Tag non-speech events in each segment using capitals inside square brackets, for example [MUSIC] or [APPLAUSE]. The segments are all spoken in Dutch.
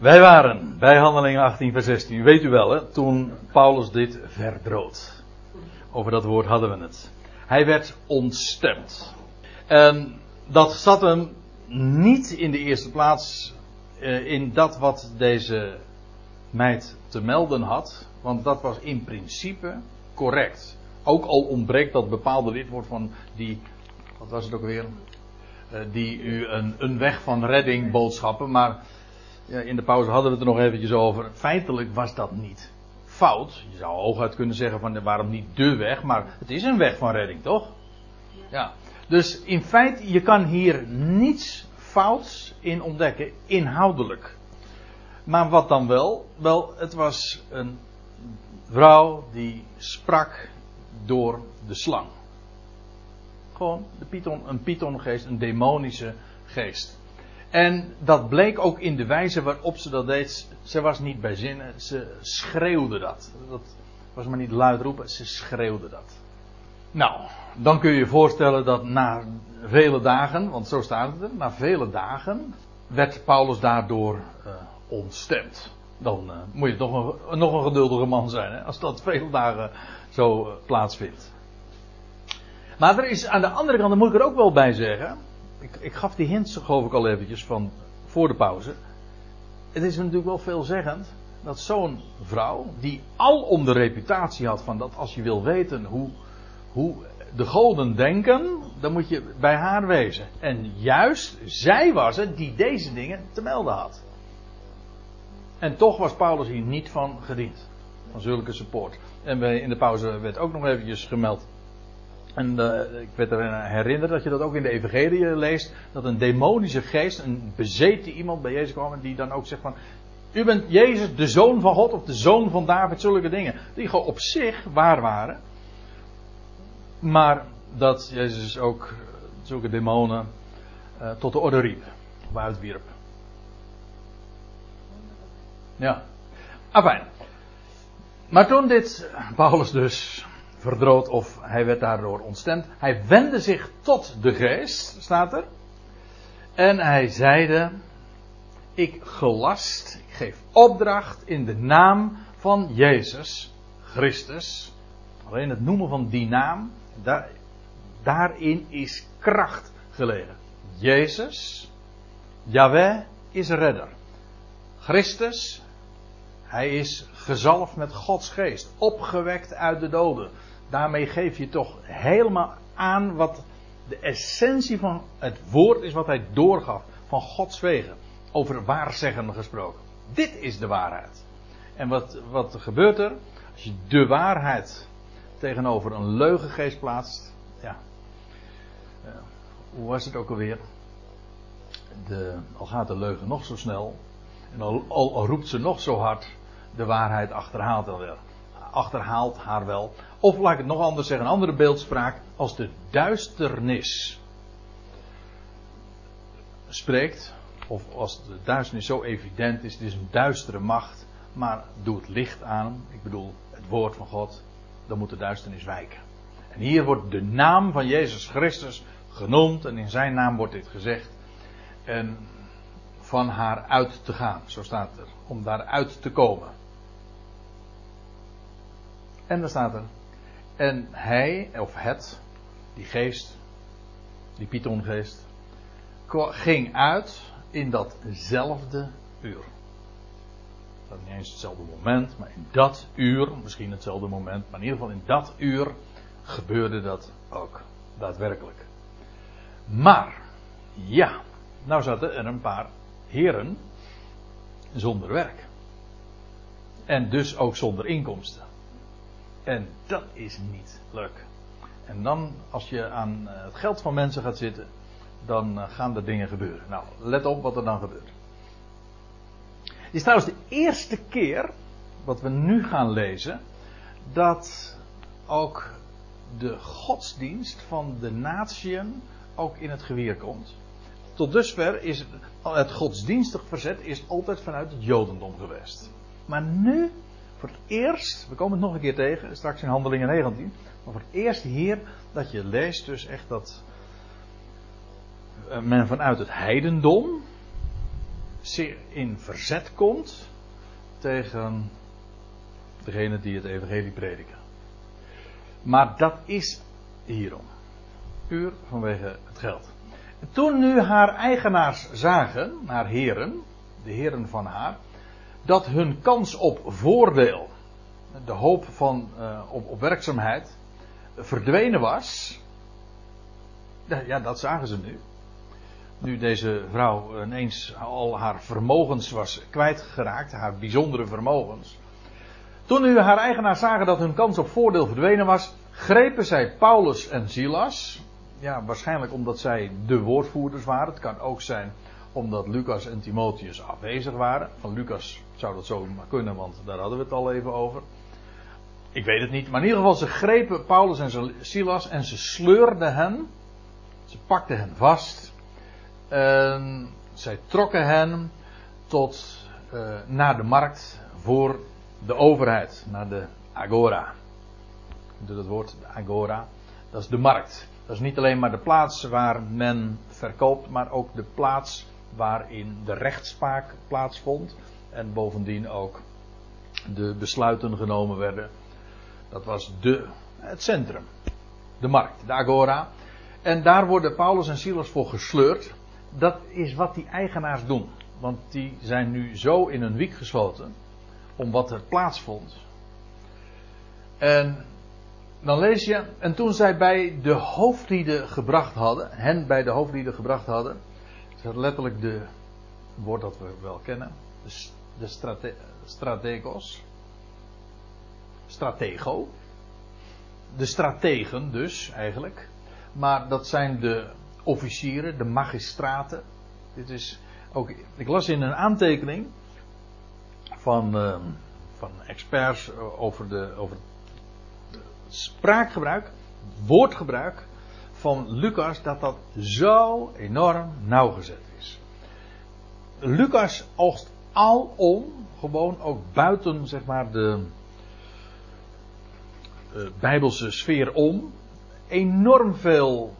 Wij waren bij Handelingen 18, vers 16. U weet u wel, hè, toen Paulus dit verdroot. Over dat woord hadden we het. Hij werd ontstemd. En dat zat hem niet in de eerste plaats eh, in dat wat deze meid te melden had. Want dat was in principe correct. Ook al ontbreekt dat bepaalde lidwoord van die, wat was het ook weer? Eh, die u een, een weg van redding boodschappen. Maar ja, in de pauze hadden we het er nog eventjes over. Feitelijk was dat niet fout. Je zou hooguit kunnen zeggen van waarom niet de weg. Maar het is een weg van redding, toch? Ja. Dus in feite, je kan hier niets fouts in ontdekken, inhoudelijk. Maar wat dan wel? Wel, het was een vrouw die sprak door de slang. Gewoon de python, een pythongeest, een demonische geest. En dat bleek ook in de wijze waarop ze dat deed. Ze was niet bij zinnen, ze schreeuwde dat. Dat was maar niet luid roepen, ze schreeuwde dat. Nou, dan kun je je voorstellen dat na vele dagen, want zo staat het er, na vele dagen werd Paulus daardoor uh, ontstemd. Dan uh, moet je toch nog een geduldige man zijn, hè, als dat vele dagen zo uh, plaatsvindt. Maar er is aan de andere kant, daar moet ik er ook wel bij zeggen. Ik, ik gaf die hints, geloof ik al eventjes, van voor de pauze. Het is natuurlijk wel veelzeggend dat zo'n vrouw, die al om de reputatie had van dat als je wil weten hoe, hoe de goden denken, dan moet je bij haar wezen. En juist zij was het die deze dingen te melden had. En toch was Paulus hier niet van gediend. Van zulke support. En in de pauze werd ook nog eventjes gemeld en uh, ik werd er herinnerd dat je dat ook in de Evangelie leest. Dat een demonische geest, een bezeten iemand bij Jezus kwam. Die dan ook zegt van. U bent Jezus, de zoon van God of de zoon van David. Zulke dingen. Die gewoon op zich waar waren. Maar dat Jezus ook zulke demonen uh, tot de orde riep. Of uitwierp. Ja. Afijn. Maar toen dit Paulus dus verdrood of hij werd daardoor ontstemd. Hij wendde zich tot de geest, staat er. En hij zeide: Ik gelast, ik geef opdracht in de naam van Jezus Christus. Alleen het noemen van die naam, daar, daarin is kracht gelegen. Jezus, Yahweh is redder. Christus, hij is gezalfd met Gods geest, opgewekt uit de doden daarmee geef je toch helemaal aan wat de essentie van het woord is wat hij doorgaf. Van Gods wegen. Over waarzeggen gesproken. Dit is de waarheid. En wat, wat gebeurt er? Als je de waarheid tegenover een leugengeest plaatst. Ja. Uh, hoe was het ook alweer? De, al gaat de leugen nog zo snel. En al, al, roept ze nog zo hard. De waarheid achterhaalt achterhaalt haar wel. Of laat ik het nog anders zeggen, een andere beeldspraak. Als de duisternis spreekt, of als de duisternis zo evident is, het is een duistere macht, maar doe het licht aan, ik bedoel het woord van God, dan moet de duisternis wijken. En hier wordt de naam van Jezus Christus genoemd en in zijn naam wordt dit gezegd. En van haar uit te gaan, zo staat er, om daaruit te komen. En dan staat er. En hij, of het, die geest, die Pythongeest, ging uit in datzelfde uur. Dat niet eens hetzelfde moment, maar in dat uur, misschien hetzelfde moment, maar in ieder geval in dat uur gebeurde dat ook daadwerkelijk. Maar, ja, nou zaten er een paar heren zonder werk. En dus ook zonder inkomsten. En dat is niet leuk. En dan, als je aan eh, het geld van mensen gaat zitten, dan eh, gaan er dingen gebeuren. Nou, let op wat er dan gebeurt. Het is trouwens de eerste keer, wat we nu gaan lezen, dat ook de godsdienst van de natieën ook in het geweer komt. Tot dusver is het, het godsdienstig verzet is altijd vanuit het Jodendom geweest. Maar nu voor het eerst, we komen het nog een keer tegen, straks in Handelingen 19. Maar voor het eerst hier dat je leest dus echt dat eh, men vanuit het heidendom in verzet komt tegen degene die het evangelie prediken. Maar dat is hierom. Puur vanwege het geld. Toen nu haar eigenaars zagen, haar heren, de heren van haar, dat hun kans op voordeel, de hoop van, uh, op, op werkzaamheid, verdwenen was. Ja, dat zagen ze nu. Nu deze vrouw ineens al haar vermogens was kwijtgeraakt, haar bijzondere vermogens. Toen nu haar eigenaars zagen dat hun kans op voordeel verdwenen was, grepen zij Paulus en Silas. Ja, waarschijnlijk omdat zij de woordvoerders waren. Het kan ook zijn omdat Lucas en Timotheus afwezig waren. Van Lucas zou dat zo maar kunnen, want daar hadden we het al even over. Ik weet het niet, maar in ieder geval ze grepen Paulus en Silas en ze sleurden hen. Ze pakten hen vast. En zij trokken hen tot uh, naar de markt voor de overheid, naar de agora. Door het woord agora, dat is de markt. Dat is niet alleen maar de plaats waar men verkoopt, maar ook de plaats waarin de rechtspraak plaatsvond. En bovendien ook de besluiten genomen werden. Dat was de, het centrum. De markt, de agora. En daar worden Paulus en Silas voor gesleurd. Dat is wat die eigenaars doen. Want die zijn nu zo in hun wiek gesloten. Om wat er plaatsvond. En dan lees je. En toen zij bij de hoofdlieden gebracht hadden. Hen bij de hoofdlieden gebracht hadden. Is letterlijk de woord dat we wel kennen. De, de strate, strategos. Stratego. De strategen dus eigenlijk. Maar dat zijn de officieren, de magistraten. Dit is ook, ik las in een aantekening van, uh, van experts over, de, over spraakgebruik, woordgebruik van Lucas, dat dat zo enorm nauwgezet is. Lucas oogst alom, gewoon ook buiten zeg maar de uh, bijbelse sfeer om, enorm veel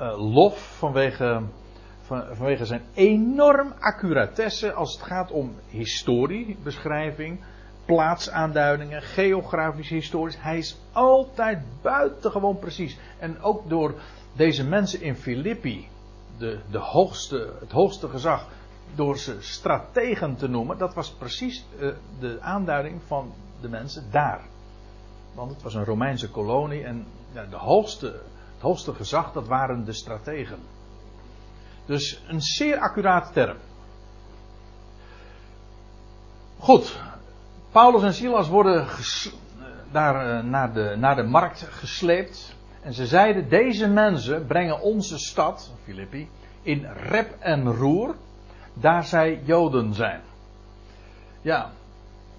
uh, lof vanwege, van, vanwege zijn enorm accuratesse als het gaat om historiebeschrijving, plaatsaanduidingen, geografisch historisch. Hij is altijd buitengewoon precies. En ook door deze mensen in Filippi, de, de hoogste, het hoogste gezag, door ze strategen te noemen, dat was precies uh, de aanduiding van de mensen daar. Want het was een Romeinse kolonie en ja, de hoogste, het hoogste gezag, dat waren de strategen. Dus een zeer accurate term. Goed, Paulus en Silas worden daar uh, naar, de, naar de markt gesleept. En ze zeiden: Deze mensen brengen onze stad, Filippi, in rep en roer, daar zij Joden zijn. Ja,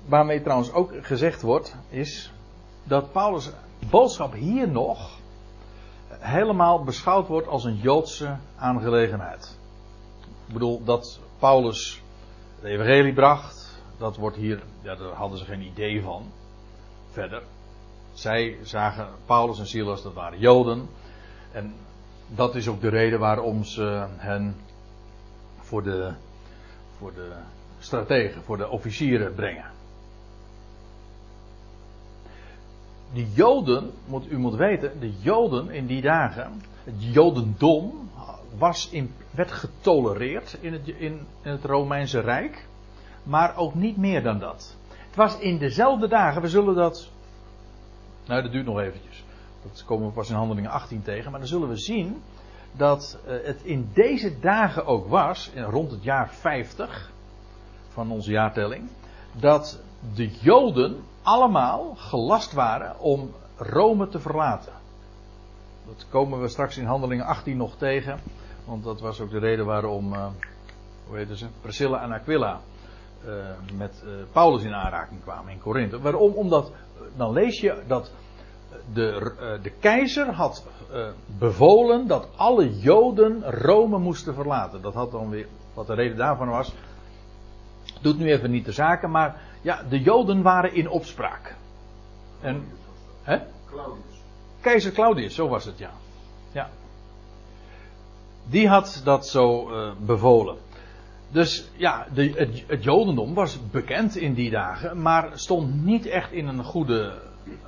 waarmee trouwens ook gezegd wordt, is dat Paulus' boodschap hier nog helemaal beschouwd wordt als een Joodse aangelegenheid. Ik bedoel dat Paulus het evangelie bracht, dat wordt hier, ja, daar hadden ze geen idee van. Verder. Zij zagen Paulus en Silas, dat waren Joden. En dat is ook de reden waarom ze hen voor de, voor de strategen, voor de officieren brengen. de Joden, moet, u moet weten, de Joden in die dagen, het Jodendom was in, werd getolereerd in het, in, in het Romeinse Rijk, maar ook niet meer dan dat. Het was in dezelfde dagen, we zullen dat, nou dat duurt nog eventjes, dat komen we pas in handelingen 18 tegen, maar dan zullen we zien dat uh, het in deze dagen ook was, rond het jaar 50 van onze jaartelling, dat de Joden allemaal gelast waren om Rome te verlaten. Dat komen we straks in Handelingen 18 nog tegen. Want dat was ook de reden waarom, uh, hoe heet ze, Priscilla en Aquila uh, met uh, Paulus in aanraking kwamen in Korinthe. Waarom? Omdat, dan lees je dat de, de keizer had bevolen dat alle Joden Rome moesten verlaten. Dat had dan weer, wat de reden daarvan was, doet nu even niet de zaken, maar ja, de Joden waren in opspraak. En, hè? Claudius. Keizer Claudius, zo was het, ja. Ja. Die had dat zo bevolen. Dus ja, de, het, Jodendom was bekend in die dagen, maar stond niet echt in een goede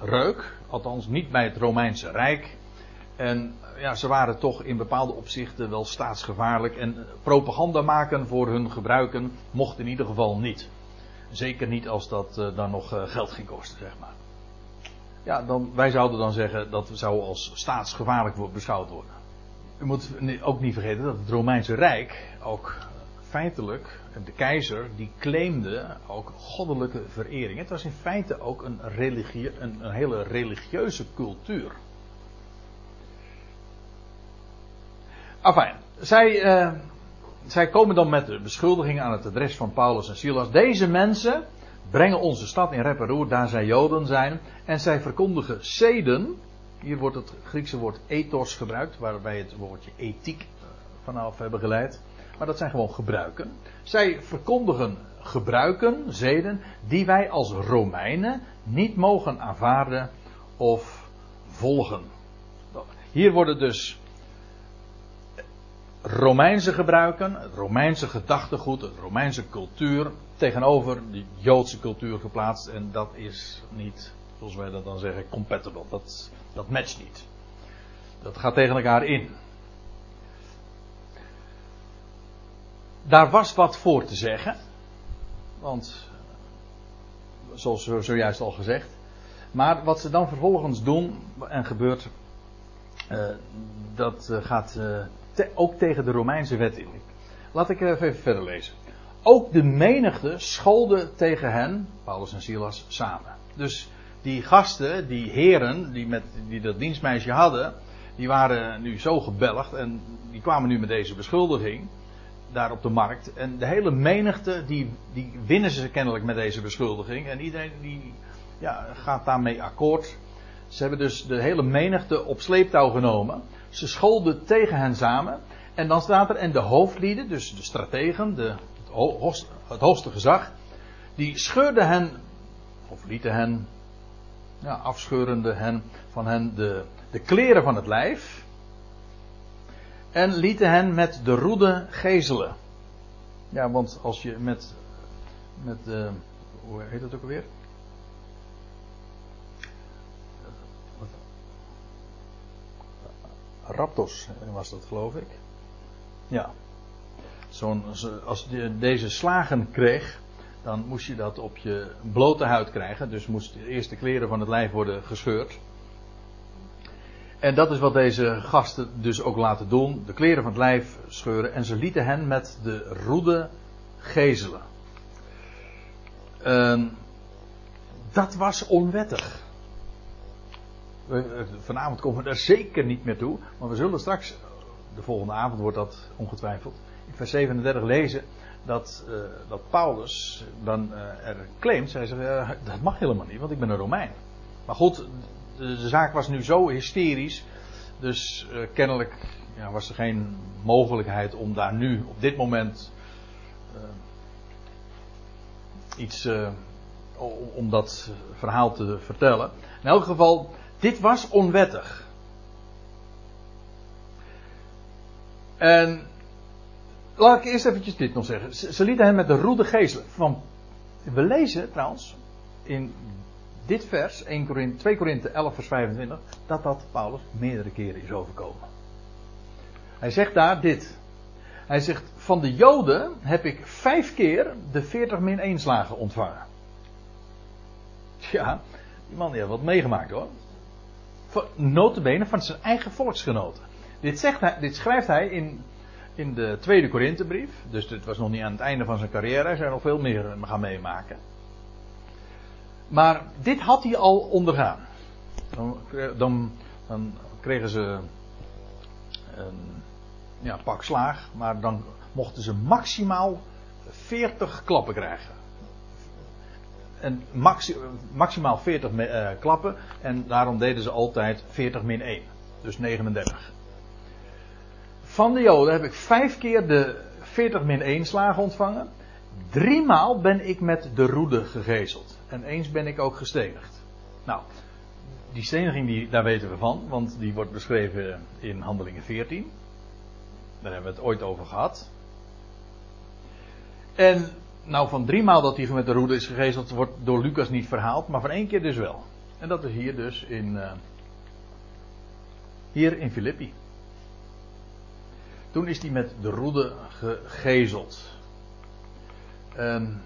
reuk. Althans, niet bij het Romeinse Rijk. En ja, ze waren toch in bepaalde opzichten wel staatsgevaarlijk. En propaganda maken voor hun gebruiken mocht in ieder geval niet. Zeker niet als dat uh, dan nog uh, geld ging kosten, zeg maar. Ja, dan, wij zouden dan zeggen dat zou als staatsgevaarlijk beschouwd worden. U moet ook niet vergeten dat het Romeinse Rijk ook feitelijk, de keizer, die claimde ook goddelijke verering. Het was in feite ook een, religie, een, een hele religieuze cultuur. Enfin, zij, uh, zij komen dan met de beschuldigingen aan het adres van Paulus en Silas. Deze mensen brengen onze stad in rep en roer, daar zij Joden zijn. En zij verkondigen zeden. Hier wordt het Griekse woord ethos gebruikt, waar wij het woordje ethiek vanaf hebben geleid. Maar dat zijn gewoon gebruiken. Zij verkondigen gebruiken, zeden, die wij als Romeinen niet mogen aanvaarden of volgen. Hier worden dus Romeinse gebruiken, het Romeinse gedachtegoed, het Romeinse cultuur tegenover de Joodse cultuur geplaatst. En dat is niet, zoals wij dat dan zeggen, compatible. Dat, dat matcht niet. Dat gaat tegen elkaar in. Daar was wat voor te zeggen. Want, zoals zojuist al gezegd. Maar wat ze dan vervolgens doen en gebeurt, uh, dat uh, gaat te, ook tegen de Romeinse wet in. Laat ik even verder lezen. Ook de menigte scholde tegen hen, Paulus en Silas, samen. Dus die gasten, die heren, die, met, die dat dienstmeisje hadden, die waren nu zo gebelgd en die kwamen nu met deze beschuldiging daar op de markt. En de hele menigte, die, die winnen ze kennelijk met deze beschuldiging. En iedereen die ja, gaat daarmee akkoord. Ze hebben dus de hele menigte op sleeptouw genomen. Ze scholden tegen hen samen. En dan staat er, en de hoofdlieden, dus de strategen, de, het, hoogste, gezag, die scheurden hen, of lieten hen, ja, afscheurende hen, van hen de, de kleren van het lijf. En lieten hen met de roede gezelen. Ja, want als je met, met uh, hoe heet dat ook alweer? Raptos was dat, geloof ik. Ja. Zo'n, als je deze slagen kreeg, dan moest je dat op je blote huid krijgen. Dus moest de eerste kleren van het lijf worden gescheurd. En dat is wat deze gasten dus ook laten doen. De kleren van het lijf scheuren. En ze lieten hen met de roede gezelen. Uh, dat was onwettig. Vanavond komen we daar zeker niet meer toe. Maar we zullen straks, de volgende avond wordt dat ongetwijfeld, in vers 37 lezen dat, uh, dat Paulus dan er claimt, hij zegt, dat mag helemaal niet, want ik ben een Romein. Maar goed, de, zaak was nu zo hysterisch, dus kennelijk ja, was er geen mogelijkheid om daar nu op dit moment iets om dat verhaal te vertellen. In elk geval, dit was onwettig. En laat ik eerst eventjes dit nog zeggen. Ze, lieten hem met de roede geestelen. Van, we lezen trouwens in dit vers, 1 Korinthe, 2 Korinthe 11 vers 25, dat dat Paulus meerdere keren is overkomen. Hij zegt daar dit. Hij zegt, van de Joden heb ik vijf keer de 40 min 1 slagen ontvangen. Ja, die man heeft wat meegemaakt hoor notabene van zijn eigen volksgenoten. Dit, zegt hij, dit schrijft hij in, in de tweede Korinthebrief. Dus dit was nog niet aan het einde van zijn carrière. Hij zou nog veel meer gaan meemaken. Maar dit had hij al ondergaan. Dan, dan, kregen ze een ja, pak slaag. Maar dan mochten ze maximaal 40 klappen krijgen en maxi maximaal 40 uh, klappen. En daarom deden ze altijd 40 min 1. Dus 39. Van de Joden heb ik vijf keer de 40 min 1 slagen ontvangen. Driemaal ben ik met de roede gegezeld. En eens ben ik ook gestenigd. Nou, die steniging die, daar weten we van, want die wordt beschreven in Handelingen 14. Daar hebben we het ooit over gehad. En nou, van drie maal dat hij met de roede is gegezeld, wordt door Lucas niet verhaald, maar van één keer dus wel. En dat is hier dus in. Uh, hier in Filippi. Toen is hij met de roede gegezeld. Um,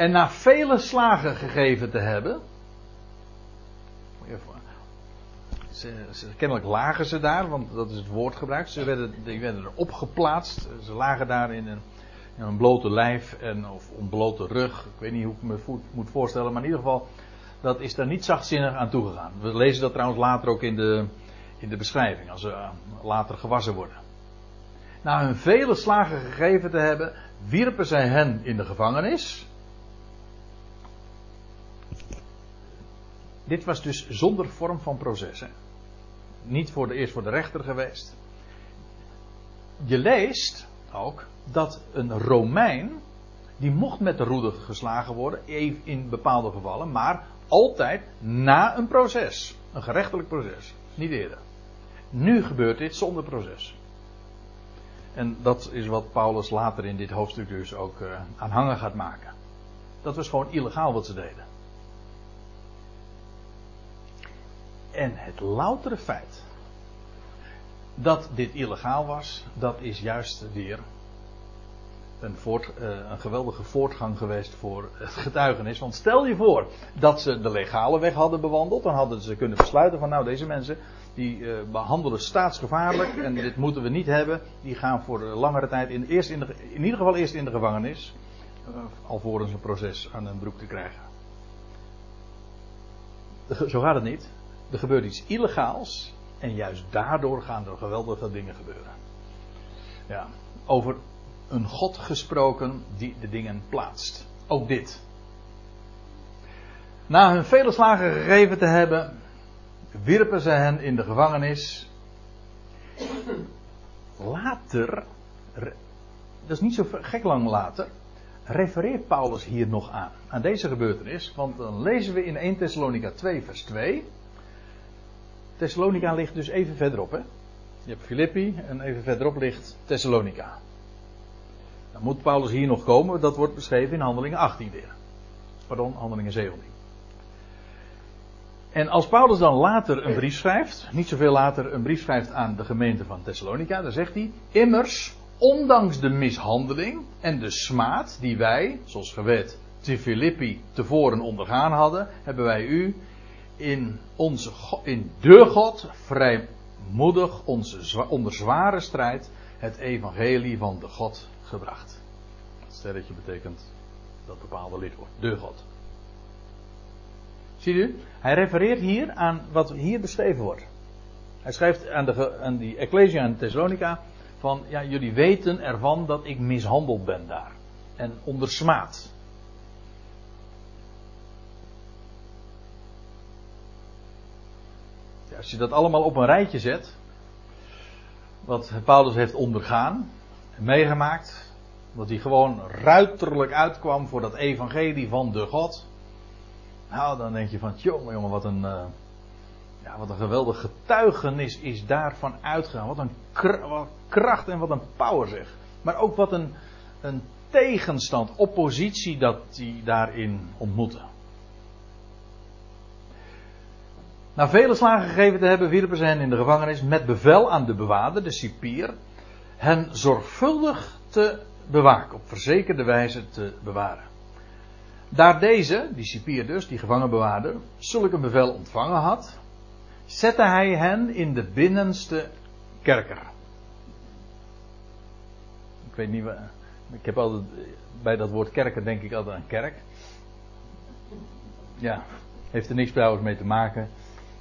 en na vele slagen gegeven te hebben. Ze, ze, kennelijk lagen ze daar, want dat is het woord gebruikt. Ze werden, die werden erop geplaatst. Ze lagen daar in een, een blote lijf en, of een blote rug. Ik weet niet hoe ik me moet voorstellen, maar in ieder geval, dat is daar niet zachtzinnig aan toegegaan. We lezen dat trouwens later ook in de, in de beschrijving, als ze uh, later gewassen worden. Na hun vele slagen gegeven te hebben, wierpen zij hen in de gevangenis. Dit was dus zonder vorm van proces. Hè? Niet voor de, eerst voor de rechter geweest. Je leest ook dat een Romein. die mocht met de roede geslagen worden, even in bepaalde gevallen, maar altijd na een proces. Een gerechtelijk proces, niet eerder. Nu gebeurt dit zonder proces. En dat is wat Paulus later in dit hoofdstuk dus ook uh, aanhangen gaat maken. Dat was gewoon illegaal wat ze deden. En het loutere feit dat dit illegaal was, dat is juist weer een, voort, uh, een, geweldige voortgang geweest voor het getuigenis. Want stel je voor dat ze de legale weg hadden bewandeld, dan hadden ze kunnen besluiten van nou deze mensen die uh, behandelen staatsgevaarlijk en dit moeten we niet hebben. Die gaan voor langere tijd in, eerst in, in ieder geval eerst in de gevangenis, alvorens een proces aan hun broek te krijgen. Zo gaat het niet. Er gebeurt iets illegaals en juist daardoor gaan er geweldige dingen gebeuren. Ja, over een God gesproken die de dingen plaatst. Ook dit. Na hun vele slagen gegeven te hebben, wierpen ze hen in de gevangenis. Later, dat is niet zo gek lang later, refereert Paulus hier nog aan. Aan deze gebeurtenis, want dan lezen we in 1 Thessalonica 2, vers 2. Thessalonica ligt dus even verderop. Hè? Je hebt Filippi en even verderop ligt Thessalonica. Dan moet Paulus hier nog komen, dat wordt beschreven in Handelingen 18 weer. Pardon, Handelingen 17. En als Paulus dan later een brief schrijft, niet zoveel later een brief schrijft aan de gemeente van Thessalonica, dan zegt hij: Immers, ondanks de mishandeling en de smaad die wij, zoals gewet, te Filippi tevoren ondergaan hadden, hebben wij u in, onze, in de God vrijmoedig onze, onder zware strijd het evangelie van de God gebracht. Dat sterretje betekent dat bepaalde lidwoord. De God. Ziet u? Hij refereert hier aan wat hier beschreven wordt. Hij schrijft aan, de, aan die Ecclesia in Thessalonica van, ja, jullie weten ervan dat ik mishandeld ben daar. En ondersmaad. Als je dat allemaal op een rijtje zet, wat Paulus heeft ondergaan, meegemaakt, dat hij gewoon ruiterlijk uitkwam voor dat evangelie van de God. Nou, dan denk je van, jongen, jongen, wat een, uh, ja, wat een geweldig getuigenis is daarvan uitgegaan. Wat een wat kracht en wat een power zeg. Maar ook wat een, een tegenstand, oppositie dat hij daarin ontmoette. Na vele slagen gegeven te hebben, wierpen ze hen in de gevangenis met bevel aan de bewaarder, de cipier, hen zorgvuldig te bewaken, op verzekerde wijze te bewaren. Daar deze, die cipier dus, die gevangenbewaarder, zulk een bevel ontvangen had, zette hij hen in de binnenste kerker. Ik weet niet, ik heb altijd, bij dat woord kerker denk ik altijd aan kerk. Ja, heeft er niks trouwens mee te maken.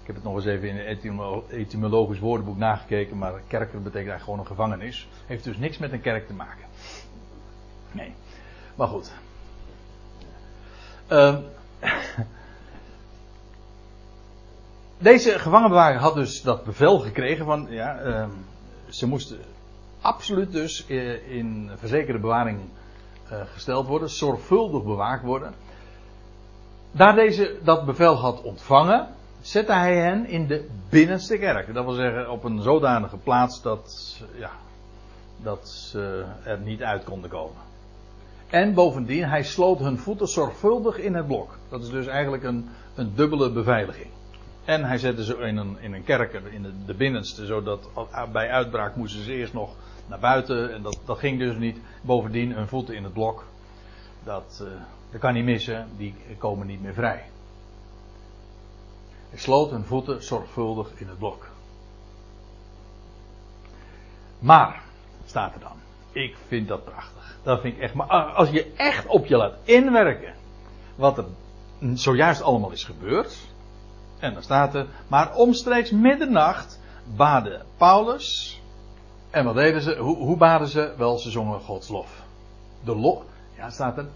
Ik heb het nog eens even in een etymologisch woordenboek nagekeken, maar kerker betekent eigenlijk gewoon een gevangenis. Heeft dus niks met een kerk te maken. Nee, maar goed. Uh, [LAUGHS] deze gevangenbewaker had dus dat bevel gekregen van, ja, uh, ze moesten absoluut dus eh, in verzekerde bewaring uh, gesteld worden, zorgvuldig bewaakt worden. Daar deze dat bevel had ontvangen, zette hij hen in de binnenste kerk. Dat wil zeggen op een zodanige plaats dat, ja, dat ze er niet uit konden komen. En bovendien, hij sloot hun voeten zorgvuldig in het blok. Dat is dus eigenlijk een, een dubbele beveiliging. En hij zette ze in een, in een kerker, in de, de binnenste, zodat bij uitbraak moesten ze eerst nog naar buiten. En dat, dat ging dus niet. Bovendien, hun voeten in het blok. Dat, uh, dat kan niet missen, die komen niet meer vrij. Sloot hun voeten zorgvuldig in het blok. Maar, staat er dan. Ik vind dat prachtig. Dat vind ik echt. Maar als je echt op je laat inwerken. Wat er zojuist allemaal is gebeurd. En dan staat er. Maar omstreeks middernacht baden Paulus. En wat deden ze? Hoe, hoe baden ze? Wel, ze zongen Gods lof. De lof. Ja, staat er.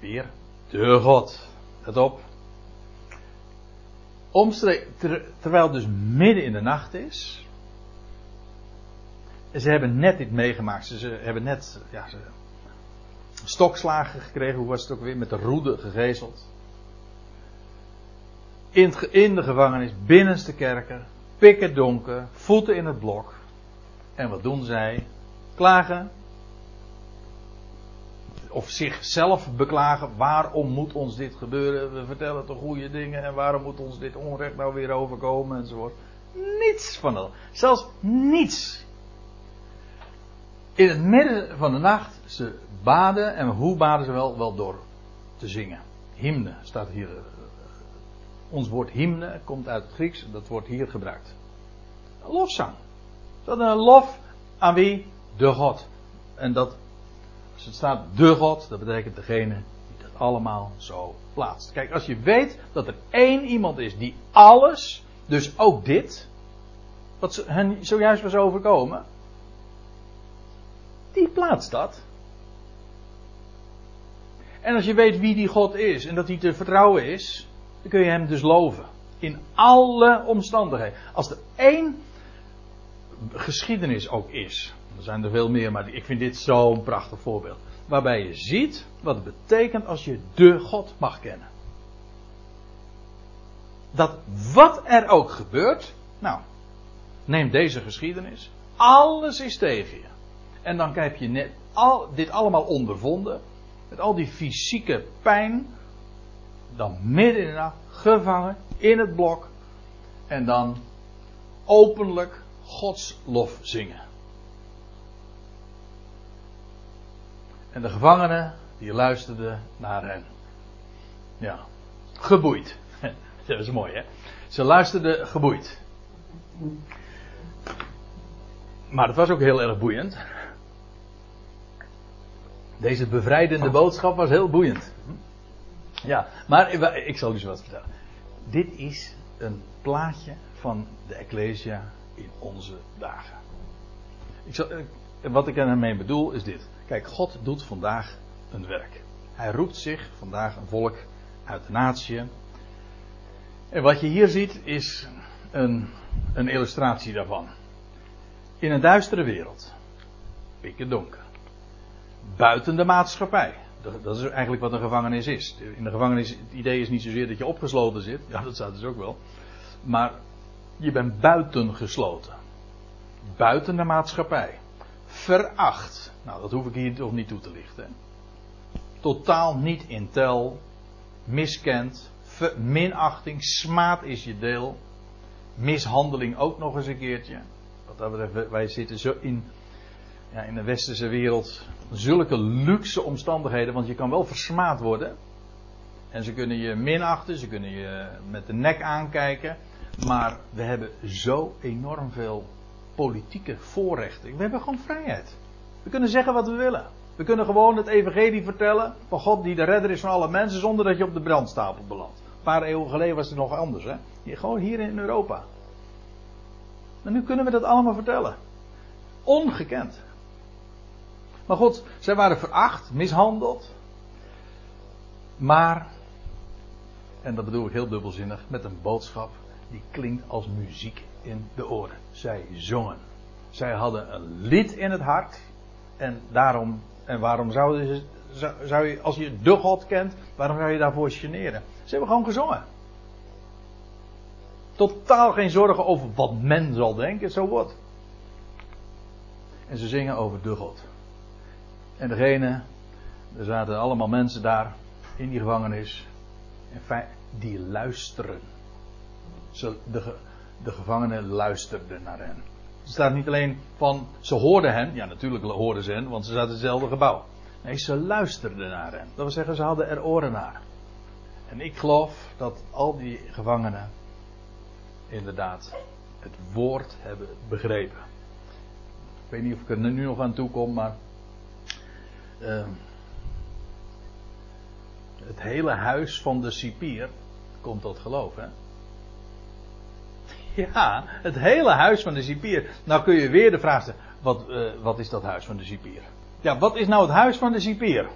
Weer. De God. Let op. Terwijl het dus midden in de nacht is ze hebben net dit meegemaakt. Ze, hebben net ja, ze, stokslagen gekregen. Hoe was het ook weer? Met de roede gegezeld. In, in de gevangenis, binnenste kerker. Pikken donker. Voeten in het blok. En wat doen zij? Klagen. Of zichzelf beklagen. Waarom moet ons dit gebeuren? We vertellen toch goede dingen. En waarom moet ons dit onrecht nou weer overkomen? Enzovoort. Niets van dat. Zelfs niets in het midden van de nacht, ze baden. En hoe baden ze wel? Wel door te zingen. Hymne staat hier. Eh, ons woord hymne komt uit het Grieks. Dat wordt hier gebruikt. Een lofzang. Dat een lof aan wie? De God. En dat, als het staat de God, dat betekent degene die dat allemaal zo plaatst. Kijk, als je weet dat er één iemand is die alles, dus ook dit, wat hen zojuist was overkomen, die plaatst dat. En als je weet wie die God is en dat hij te vertrouwen is, dan kun je hem dus loven. In alle omstandigheden. Als er één geschiedenis ook is, er zijn er veel meer, maar ik vind dit zo'n prachtig voorbeeld. Waarbij je ziet wat het betekent als je de God mag kennen. Dat wat er ook gebeurt, nou, neem deze geschiedenis, alles is tegen je. En dan heb je net al, dit allemaal ondervonden. Met al die fysieke pijn. Dan midden in de nacht gevangen in het blok. En dan openlijk Gods lof zingen. En de gevangenen die luisterden naar hen. Ja, geboeid. [LAUGHS] Dat is mooi hè. Ze luisterden geboeid. Maar het was ook heel erg boeiend. Deze bevrijdende boodschap was heel boeiend. Ja, maar ik zal u eens wat vertellen. Dit is een plaatje van de Ecclesia in onze dagen. Ik zal, eh, wat ik ermee bedoel is dit. Kijk, God doet vandaag een werk. Hij roept zich vandaag een volk uit de natie. En wat je hier ziet is een, een illustratie daarvan. In een duistere wereld. Pikken donker buiten de maatschappij. Dat is eigenlijk wat een gevangenis is. In de gevangenis, het idee is niet zozeer dat je opgesloten zit. Ja, dat staat dus ook wel. Maar je bent buiten gesloten. Buiten de maatschappij. Veracht. Nou, dat hoef ik hier toch niet toe te lichten. Totaal niet in tel. Miskend. Minachting. Smaad is je deel. Mishandeling ook nog eens een keertje. Wat dat betreft, wij zitten zo in ja, in de westerse wereld zulke luxe omstandigheden, want je kan wel versmaad worden. En ze kunnen je minachten, ze kunnen je met de nek aankijken. Maar we hebben zo enorm veel politieke voorrechten. We hebben gewoon vrijheid. We kunnen zeggen wat we willen. We kunnen gewoon het evangelie vertellen van God die de redder is van alle mensen zonder dat je op de brandstapel belandt. Een paar eeuwen geleden was het nog anders. Hè? Gewoon hier in Europa. Maar nu kunnen we dat allemaal vertellen. Ongekend. Maar goed, zij waren veracht, mishandeld. Maar, en dat bedoel ik heel dubbelzinnig, met een boodschap die klinkt als muziek in de oren. Zij zongen. Zij hadden een lied in het hart. En daarom, en waarom zou je, zou je, als je de God kent, waarom zou je daarvoor generen? Ze hebben gewoon gezongen. Totaal geen zorgen over wat men zal denken, zo wordt. En ze zingen over de God. En degene Er zaten allemaal mensen daar in die gevangenis. En die luisteren. De, de gevangenen luisterden naar hen. Er staat niet alleen van ze hoorden hen. Ja, natuurlijk hoorden ze hen, want ze zaten in hetzelfde gebouw. Nee, ze luisterden naar hen. Dat wil zeggen, ze hadden er oren naar. En ik geloof dat al die gevangenen inderdaad het woord hebben begrepen. Ik weet niet of ik er nu nog aan toe kom, maar. Uh, het hele huis van de cipier komt tot geloof, hè? [LAUGHS] Ja, het hele huis van de cipier. Nou kun je weer de vraag stellen: wat, uh, wat is dat huis van de cipier? Ja, wat is nou het huis van de cipier?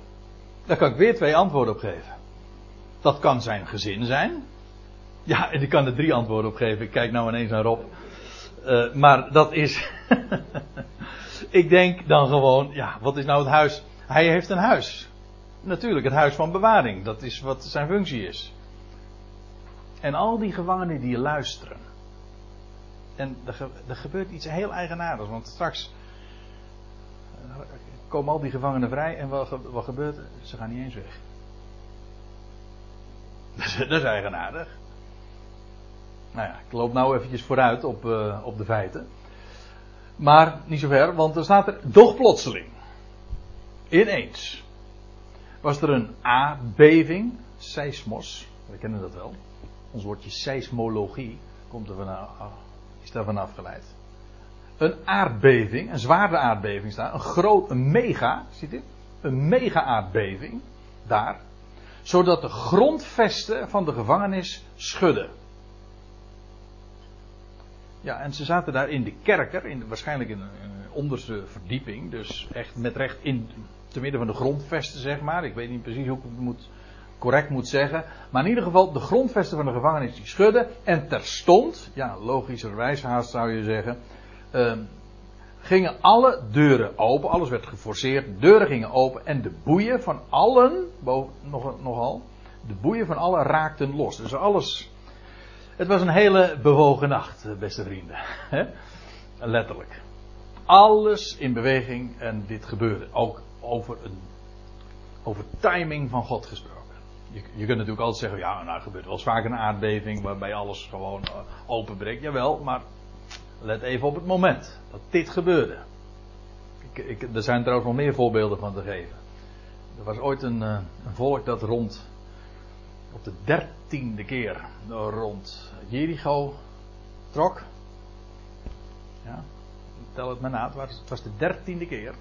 Daar kan ik weer twee antwoorden op geven. Dat kan zijn gezin zijn. Ja, en ik kan er drie antwoorden op geven. Ik kijk nou ineens naar Rob. Uh, maar dat is. [LAUGHS] ik denk dan gewoon, ja, wat is nou het huis? Hij heeft een huis. Natuurlijk, het huis van bewaring. Dat is wat zijn functie is. En al die gevangenen die luisteren. En er, er gebeurt iets heel eigenaardigs. Want straks eh, komen al die gevangenen vrij. En wat, wat gebeurt er? Ze gaan niet eens weg. [LAUGHS] Dat is eigenaardig. Nou ja, ik loop nou eventjes vooruit op, uh, op de feiten. Maar niet zo ver, want er staat er doch plotseling. Ineens. Was er een aardbeving, seismos, we kennen dat wel. Ons woordje seismologie komt er vanaf, is daarvan afgeleid. Een aardbeving, een zware aardbeving staat, een groot, een mega, ziet u? Een mega aardbeving, daar. Zodat de grondvesten van de gevangenis schudden. Ja, en ze zaten daar in de kerker, in, waarschijnlijk in een, onderste verdieping. Dus echt met recht in, te midden van de grondvesten, zeg maar. Ik weet niet precies hoe ik het moet, correct moet zeggen. Maar in ieder geval, de grondvesten van de gevangenis die schudden. En terstond, ja, logischerwijs haast zou je zeggen. Uh, gingen alle deuren open. Alles werd geforceerd. De deuren gingen open. En de boeien van allen, nog, nogal. De boeien van allen raakten los. Dus alles het was een hele bewogen nacht, eh, beste vrienden. [LAUGHS] Letterlijk. Alles in beweging en dit gebeurde. Ook over, een, over timing van God gesproken. Je, je kunt natuurlijk altijd zeggen, ja, nou gebeurt wel eens vaak een aardbeving waarbij alles gewoon uh, openbreekt. Jawel, maar let even op het moment dat dit gebeurde. Ik, ik, er zijn trouwens nog meer voorbeelden van te geven. Er was ooit een, uh, een volk dat rond op de dertiende keer rond Jericho trok. Ja, tel het maar na, het was, de dertiende keer.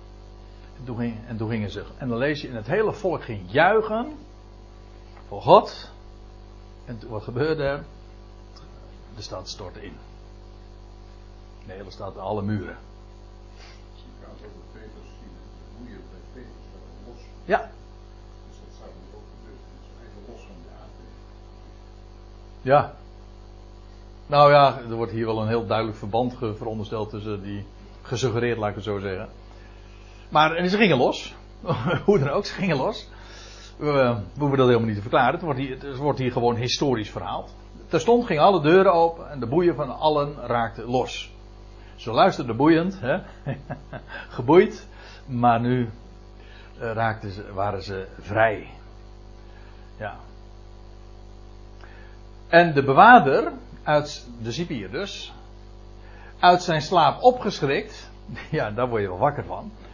En toen, en gingen ze, en dan lees je, in het hele volk ging juichen voor God. En wat gebeurde er? De stad stortte in. De hele stad, alle muren. Ja, Ja. Nou ja, er wordt hier wel een heel duidelijk verband verondersteld tussen die. gesuggereerd, laat ik het zo zeggen. Maar ze gingen los. [LAUGHS] Hoe dan ook, ze gingen los. We, we hoeven dat helemaal niet te verklaren. Het wordt, hier, het wordt hier gewoon historisch verhaald. Terstond gingen alle deuren open en de boeien van allen raakten los. Ze luisterden boeiend, hè? [LAUGHS] geboeid, maar nu eh, raakten ze, waren ze vrij. Ja, en de bewaarder, uit de cipier dus, uit zijn slaap opgeschrikt, [LAUGHS] ja, daar word je wel wakker van, eh,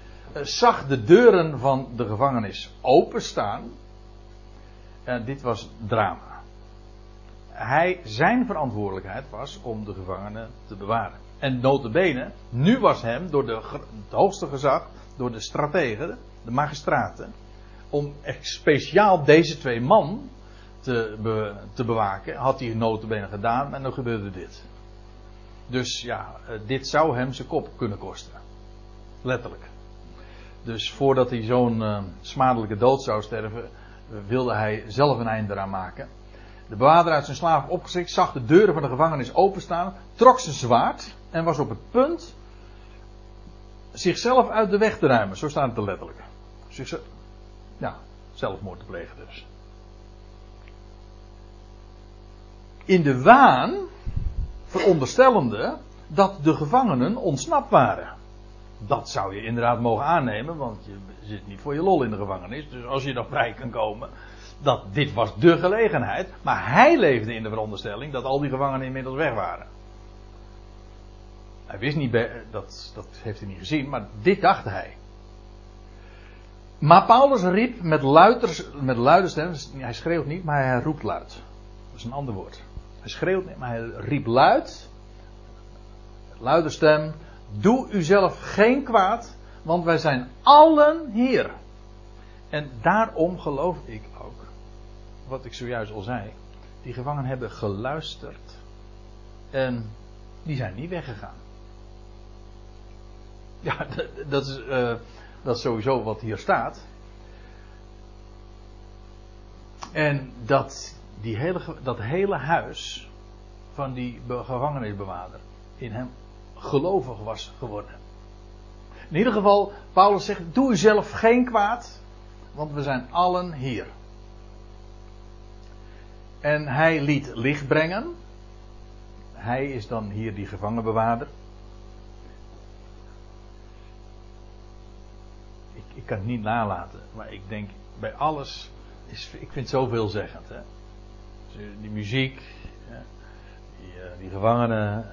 zag de deuren van de gevangenis openstaan. En dit was drama. Hij, zijn verantwoordelijkheid was om de gevangenen te bewaren. En notabene, nu was hem door de, het hoogste gezag, door de strategen, de magistraten, om speciaal deze twee man te, te bewaken. Had hij notabene gedaan en dan gebeurde dit. Dus ja, eh, dit zou hem zijn kop kunnen kosten. Letterlijk. Dus voordat hij zo'n uh, smadelijke dood zou sterven, wilde hij zelf een einde eraan maken. De bewaarder uit zijn slaaf opgeschrikt, zag de deuren van de gevangenis openstaan, trok zijn zwaard en was op het punt zichzelf uit de weg te ruimen. Zo staat het er letterlijk. Zichzelf, ja, zelfmoord te plegen dus. in de waan, veronderstellende, dat de gevangenen ontsnapt waren. Dat zou je inderdaad mogen aannemen, want je zit niet voor je lol in de gevangenis. Dus als je nog vrij kan komen, dat dit was de gelegenheid. Maar hij leefde in de veronderstelling dat al die gevangenen inmiddels weg waren. Hij wist niet, dat, dat heeft hij niet gezien, maar dit dacht hij. Maar Paulus riep met, luiders, met luide stem, hij schreeuwt niet, maar hij roept luid. Dat is een ander woord. Hij schreeuwt niet, maar hij riep luid, met luide stem, doe uzelf geen kwaad, want wij zijn allen hier. En daarom geloof ik ook, wat ik zojuist al zei, die gevangenen hebben geluisterd en die zijn niet weggegaan. [LAUGHS] Ja, dat is, uh, dat sowieso wat hier staat. En dat, die hele, dat hele huis van die gevangenisbewaarder in hem gelovig was geworden. In ieder geval, Paulus zegt: Doe zelf geen kwaad, want we zijn allen hier. En hij liet licht brengen. Hij is dan hier die gevangenbewaarder. ik kan het niet nalaten. Maar ik denk bij alles. Is, ik vind het zo veelzeggend. Hè? Dus, die muziek. die, uh, die, gevangenen.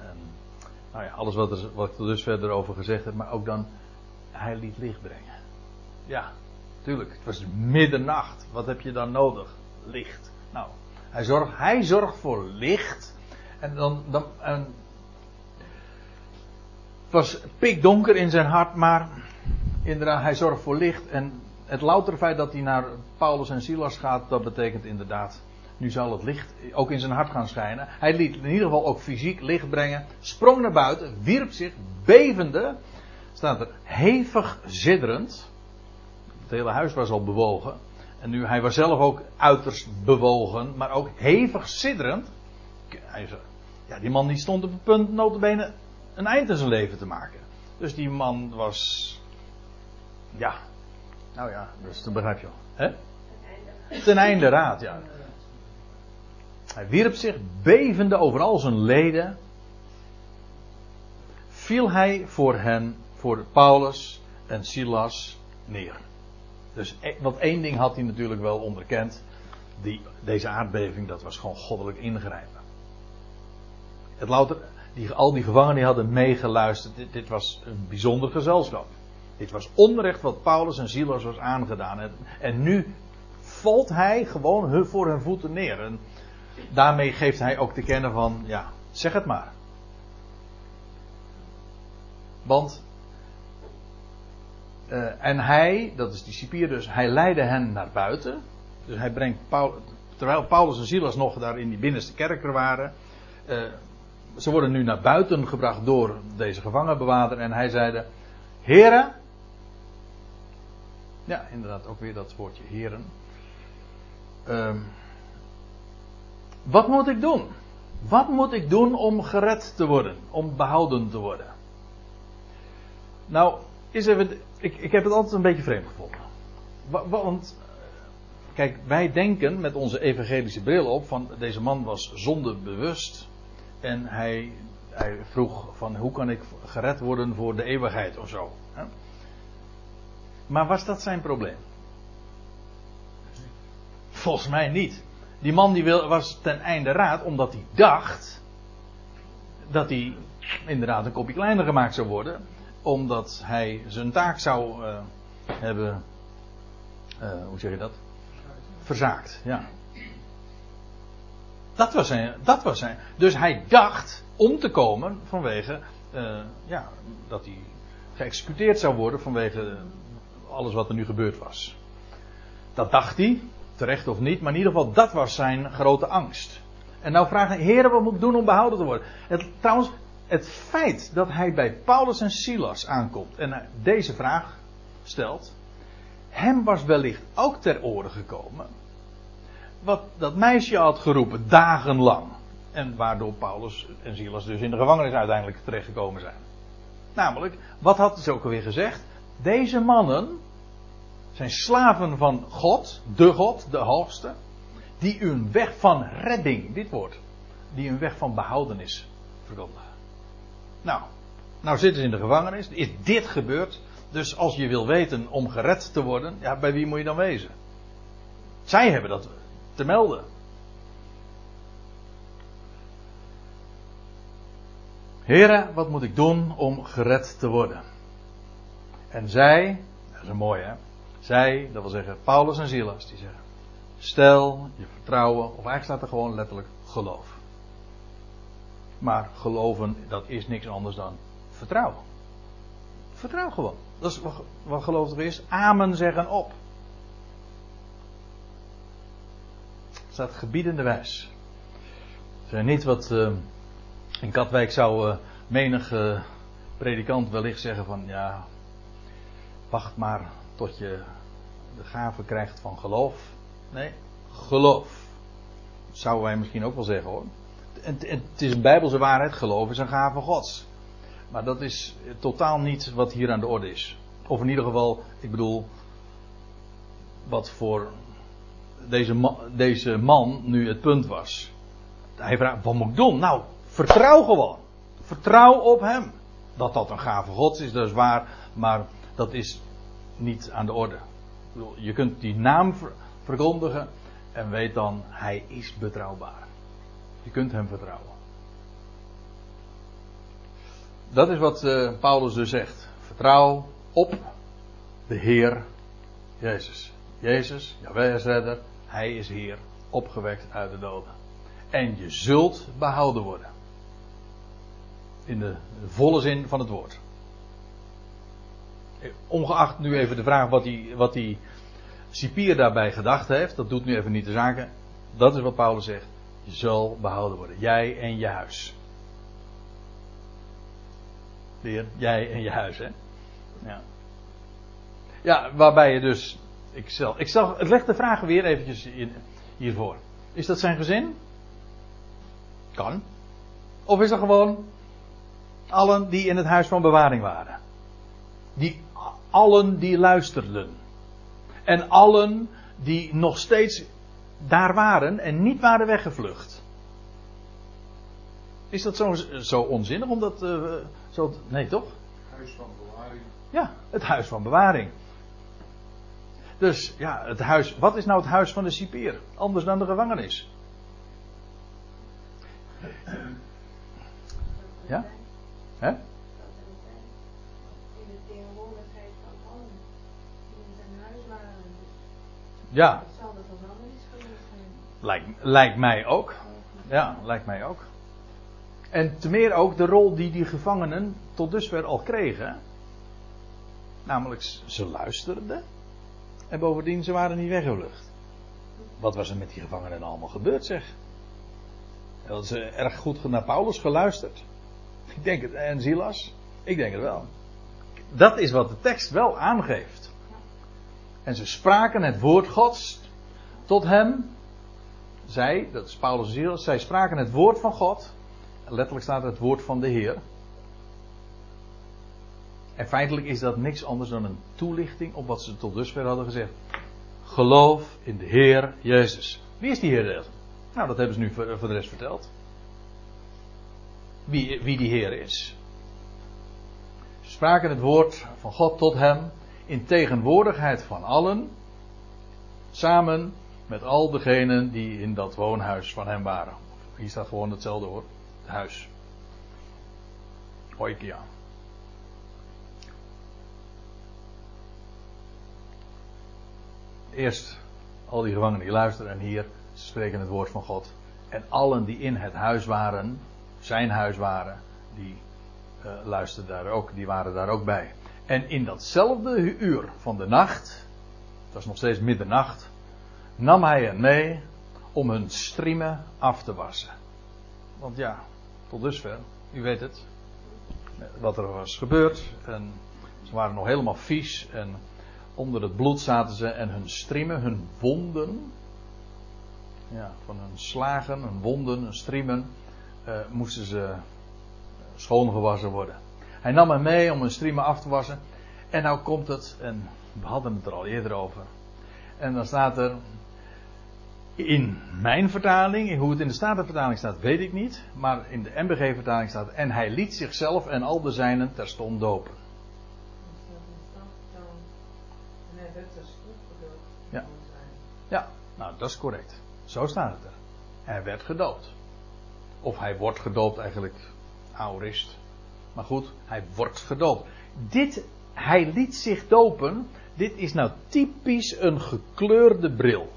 Nou ja, alles wat, er, wat ik er dus verder over gezegd heb. Maar ook dan. Hij liet licht brengen. Ja, tuurlijk. Het was middernacht. Wat heb je dan nodig? Licht. Nou, hij zorgt, hij zorgt voor licht. En dan. dan het was pikdonker in zijn hart, maar inderdaad, hij zorgt voor licht. En het loutere feit dat hij naar Paulus en Silas gaat, dat betekent inderdaad, nu zal het licht ook in zijn hart gaan schijnen. Hij liet in ieder geval ook fysiek licht brengen, sprong naar buiten, wierp zich, bevende, staat er hevig zidderend. Het hele huis was al bewogen. En nu, hij was zelf ook uiterst bewogen, maar ook hevig sidderend. Hij ja, die man die stond op het punt notabene een eind aan zijn leven te maken. Dus die man was ja. Nou ja, dus dat begrijp je wel. Hè? Ten einde raad, ja. Hij wierp zich bevende over al zijn leden. Viel hij voor hen, voor Paulus en Silas neer. Dus, e- want één ding had hij natuurlijk wel onderkend. Die, deze aardbeving, dat was gewoon goddelijk ingrijpen. Het louter, die, al die gevangenen hadden meegeluisterd. Dit, was een bijzonder gezelschap. Dit was onrecht wat Paulus en Silas was aangedaan. En nu valt hij gewoon voor hun voeten neer. En daarmee geeft hij ook te kennen van, ja, zeg het maar. Want, uh, en hij, dat is die cipier dus, hij leidde hen naar buiten. Dus hij brengt, Paulus, terwijl Paulus en Silas nog daar in die binnenste kerker waren. Uh, ze worden nu naar buiten gebracht door deze gevangenbewaarder. En hij zeide, heren, ja, inderdaad, ook weer dat woordje heren. Um, wat moet ik doen? Wat moet ik doen om gered te worden? Om behouden te worden? Nou, is even, ik, ik heb het altijd een beetje vreemd gevonden. Want, kijk, wij denken met onze evangelische bril op van deze man was zondebewust. En hij, hij vroeg van hoe kan ik gered worden voor de eeuwigheid of zo. Maar was dat zijn probleem? Volgens mij niet. Die man die was ten einde raad omdat hij dacht dat hij inderdaad een kopje kleiner gemaakt zou worden. Omdat hij zijn taak zou uh, hebben. Uh, hoe zeg je dat? Verzaakt, ja. Dat was zijn. Dat was zijn. Dus hij dacht om te komen vanwege. Uh, ja, dat hij geëxecuteerd zou worden vanwege alles wat er nu gebeurd was. Dat dacht hij, terecht of niet, maar in ieder geval dat was zijn grote angst. En nou vraagt hij, heren, wat moet ik doen om behouden te worden? Het, trouwens, het feit dat hij bij Paulus en Silas aankomt en deze vraag stelt, hem was wellicht ook ter oren gekomen wat dat meisje had geroepen dagenlang. En waardoor Paulus en Silas dus in de gevangenis uiteindelijk terechtgekomen zijn. Namelijk, wat had ze ook alweer gezegd? Deze mannen zijn slaven van God, de God, de hoogste, die een weg van redding, dit woord, die een weg van behoudenis verkondigen. Nou, Nou zitten ze in de gevangenis. Is dit gebeurd? Dus als je wil weten om gered te worden, ja, bij wie moet je dan wezen? Zij hebben dat te melden. Heren, wat moet ik doen om gered te worden? En zij, dat is een mooie hè. Zij, dat wil zeggen Paulus en Silas, die zeggen: Stel je vertrouwen, of eigenlijk staat er gewoon letterlijk geloof. Maar geloven, dat is niks anders dan vertrouwen. Vertrouw gewoon. Dat is wat, geloof er is. Amen zeggen op. Het staat gebiedende wijs. Zijn niet wat uh, in Katwijk zou uh, menig uh, predikant wellicht zeggen van ja, wacht maar tot je de gave krijgt van geloof. Nee, geloof. Dat zouden wij misschien ook wel zeggen hoor. Het, het is een bijbelse waarheid, geloof is een gave gods. Maar dat is totaal niet wat hier aan de orde is. Of in ieder geval, ik bedoel, wat voor deze man, deze man nu het punt was. Hij vraagt, wat moet ik doen? Nou, vertrouw gewoon. Vertrouw op hem. Dat dat een gave gods is, dat is waar. Maar dat is niet aan de orde. Je kunt die naam verkondigen en weet dan, hij is betrouwbaar. Je kunt hem vertrouwen. Dat is wat uh, Paulus dus zegt. Vertrouw op de Heer Jezus. Jezus, Jawel is redder, hij is Heer, opgewekt uit de doden. En je zult behouden worden. In de volle zin van het woord. Ongeacht nu even de vraag wat die, wat die cipier daarbij gedacht heeft, dat doet nu even niet de zaken. Dat is wat Paulus zegt. Je zal behouden worden. Jij en je huis. Weer, jij en je huis, hè? Ja. Ja, waarbij je dus. Ik, zal, ik, ik leg de vraag weer eventjes hiervoor. Is dat zijn gezin? Kan. Of is dat gewoon allen die in het huis van bewaring waren? Die, allen die luisterden. En allen die nog steeds daar waren en niet waren weggevlucht. Is dat zo, zo onzinnig om dat uh, zo. Nee, toch? Huis van bewaring. Ja, het huis van bewaring. Dus ja, het huis. Wat is nou het huis van de cipier? Anders dan de gevangenis. Ja? Hè? Ja. Lijkt, lijkt mij ook. Ja, lijkt mij ook. En te meer ook de rol die die gevangenen tot dusver al kregen. Namelijk, ze luisterden. En bovendien, ze waren niet weggevlucht. Wat was er met die gevangenen allemaal gebeurd, zeg? Hadden ze erg goed naar Paulus geluisterd? Ik denk het. En Silas? Ik denk het wel. Dat is wat de tekst wel aangeeft. En ze spraken het woord Gods tot hem. Zij, dat is Paulus Silas, zij spraken het woord van God. Letterlijk staat het woord van de Heer. En feitelijk is dat niks anders dan een toelichting op wat ze tot dusver hadden gezegd. Geloof in de Heer Jezus. Wie is die Heer? Nou, dat hebben ze nu voor de rest verteld. Wie, wie die Heer is. Ze spraken het woord van God tot hem in tegenwoordigheid van allen, samen met al degenen die in dat woonhuis van hem waren. Hier staat gewoon hetzelfde hoor, het huis. Oikia. Eerst al die gevangenen die luisteren en hier spreken het woord van God. En allen die in het huis waren, zijn huis waren, die uh, luisterden daar ook, die waren daar ook bij. En in datzelfde uur van de nacht, het was nog steeds middernacht, nam hij hen mee om hun striemen af te wassen. Want ja, tot dusver, u weet het, wat er was gebeurd. En ze waren nog helemaal vies en onder het bloed zaten ze en hun striemen, hun wonden, ja, van hun slagen, hun wonden, hun striemen, uh, moesten ze schoongewassen worden. Hij nam hem mee om een striemen af te wassen. En nou komt het, en we hadden het er al eerder over. En dan staat er. In mijn vertaling, hoe het in de Statenvertaling staat, weet ik niet. Maar in de MBG-vertaling staat. En hij liet zichzelf en al de zijnen terstond dopen. Ja. ja, nou dat is correct. Zo staat het er. Hij werd gedoopt. Of hij wordt gedoopt eigenlijk aorist. Maar goed, hij wordt gedoopt. Dit, hij liet zich dopen. Dit is nou typisch een gekleurde bril.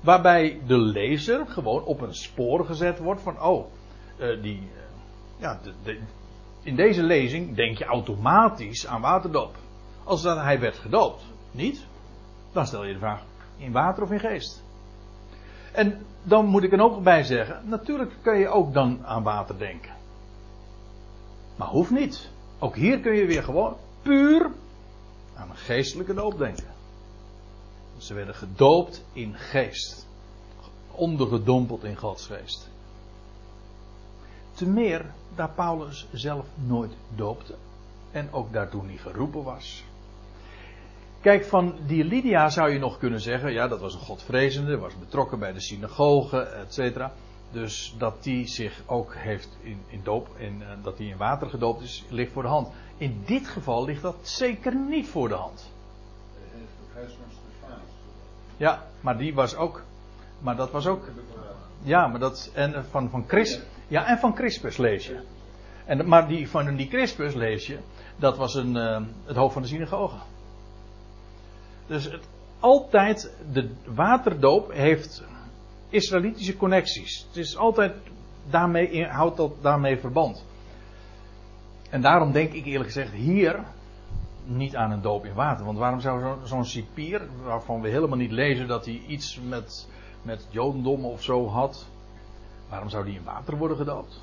Waarbij de lezer gewoon op een spoor gezet wordt van, oh, uh, die, uh, ja, de, in deze lezing denk je automatisch aan waterdoop. Als dat hij werd gedoopt. Niet? Dan stel je de vraag, in water of in geest? En dan moet ik er ook bij zeggen, natuurlijk kun je ook dan aan water denken. Maar hoeft niet. Ook hier kun je weer gewoon puur aan een geestelijke doop denken. Ze werden gedoopt in geest. Ondergedompeld in Gods geest. Te meer daar Paulus zelf nooit doopte. En ook daartoe niet geroepen was. Kijk, van die Lydia zou je nog kunnen zeggen, ja, dat was een godvrezende, was betrokken bij de synagoge, et cetera. Dus dat die zich ook heeft in, in doop, in, uh, dat hij in water gedoopt is, ligt voor de hand. In dit geval ligt dat zeker niet voor de hand. Ja, maar die was ook, maar dat was ook, ja, maar dat, en van, van Chris, ja, en van Crispus lees je. En, maar die, van die Crispus lees je, dat was een, uh, het hoofd van de synagoge. Dus het, altijd, de waterdoop heeft Israëlitische connecties. Het is altijd, daarmee, houdt dat daarmee verband. En daarom denk ik eerlijk gezegd hier niet aan een doop in water. Want waarom zou zo'n cipier, waarvan we helemaal niet lezen dat hij iets met, met jodendom of zo had, waarom zou die in water worden gedoopt?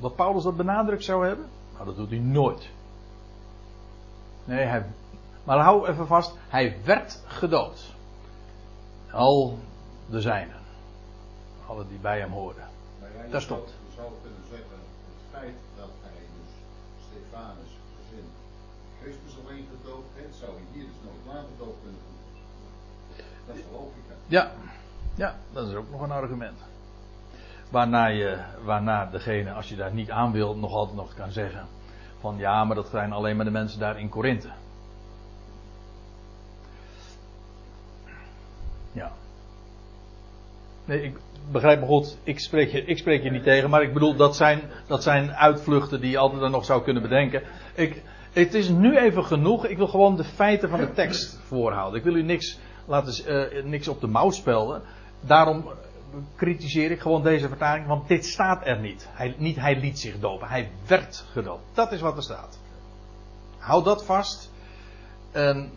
Dat Paulus dat benadrukt zou hebben? Nou, dat doet hij nooit. Nee, hij, maar hou even vast, hij werd gedood. Al de zijnen. Alle die bij hem hoorden. Daar stond. Je zou kunnen zeggen, het feit dat hij dus Stefanus gezin Christus alleen gedoopt heeft, zou hij hier dus nooit waterdoop kunnen doen. Dat is de logica. Ja, ja, dat is ook nog een argument. Waarna, je, waarna degene, als je daar niet aan wilt, nog altijd nog kan zeggen: van ja, maar dat zijn alleen maar de mensen daar in Korinthe. Ja. Nee, ik begrijp me goed. Ik spreek, je, ik spreek je niet tegen. Maar ik bedoel, dat zijn, dat zijn uitvluchten die je altijd dan nog zou kunnen bedenken. Ik, het is nu even genoeg. Ik wil gewoon de feiten van de tekst voorhouden. Ik wil u niks, laten, uh, niks op de mouw spelden. Daarom kritiseer ik gewoon deze vertaling. Want dit staat er niet. Hij, niet hij liet zich dopen. Hij werd gedoopt. Dat is wat er staat. Houd dat vast. En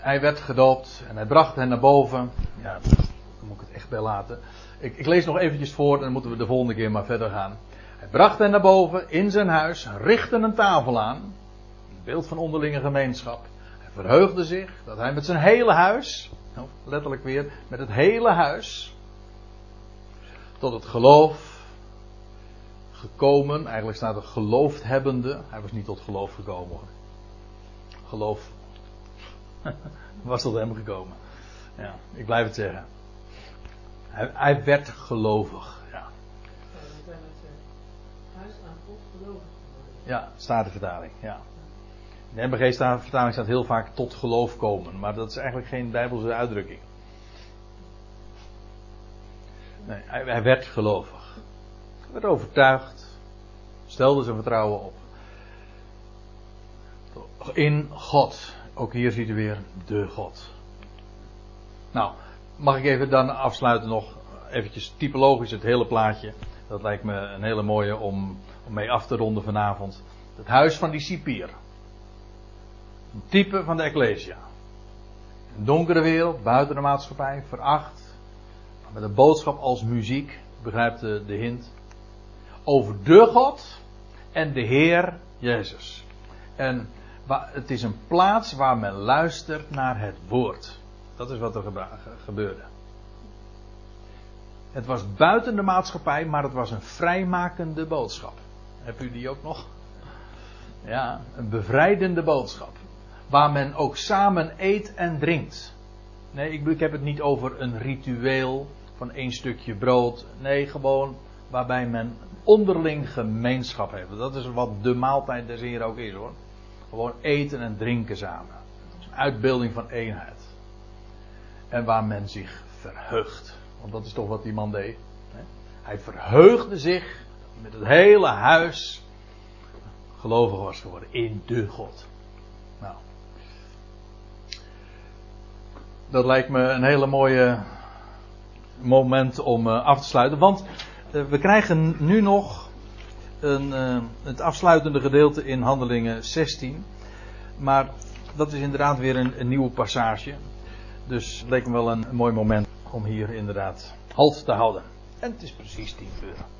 hij werd gedoopt en hij bracht hen naar boven. Ja, dan moet ik het echt bij laten. Ik, ik lees nog eventjes voor en dan moeten we de volgende keer maar verder gaan. Hij bracht hen naar boven in zijn huis, richtte een tafel aan. Een beeld van onderlinge gemeenschap. Hij verheugde zich dat hij met zijn hele huis, nou, letterlijk weer, met het hele huis, tot het geloof gekomen. Eigenlijk staat er geloofd hebbende. Hij was niet tot geloof gekomen. Geloof [LAUGHS] was tot hem gekomen. Ja, ik blijf het zeggen. Hij, hij werd gelovig. Ja. Ja, staat de vertaling. Ja. In de MBG staat, vertaling staat heel vaak tot geloof komen, maar dat is eigenlijk geen bijbelse uitdrukking. Nee, hij, hij werd gelovig. Hij werd overtuigd, stelde zijn vertrouwen op. In God. Ook hier ziet u weer de God. Nou, mag ik even dan afsluiten nog eventjes typologisch het hele plaatje. Dat lijkt me een hele mooie om, mee af te ronden vanavond. Het huis van die cipier. Een type van de Ecclesia. Een donkere wereld, buiten de maatschappij, veracht. Met een boodschap als muziek, begrijpt de, de hint. Over de God en de Heer Jezus. En het is een plaats waar men luistert naar het woord. Dat is wat er gebeurde. Het was buiten de maatschappij, maar het was een vrijmakende boodschap. Heb u die ook nog? Ja, een bevrijdende boodschap. Waar men ook samen eet en drinkt. Nee, ik, ik heb het niet over een ritueel van één stukje brood. Nee, gewoon waarbij men onderling gemeenschap heeft. Dat is wat de maaltijd des Heer ook is hoor. Gewoon eten en drinken samen. Een uitbeelding van eenheid. En waar men zich verheugt. Want dat is toch wat die man deed. Hij verheugde zich met het hele huis gelovig was geworden in de God. Nou. Dat lijkt me een hele mooie moment om uh, af te sluiten. Want uh, we krijgen nu nog een, uh, het afsluitende gedeelte in Handelingen 16. Maar dat is inderdaad weer een, een nieuwe passage. Dus het leek me wel een, een mooi moment om hier inderdaad halt te houden. En het is precies 10 uur.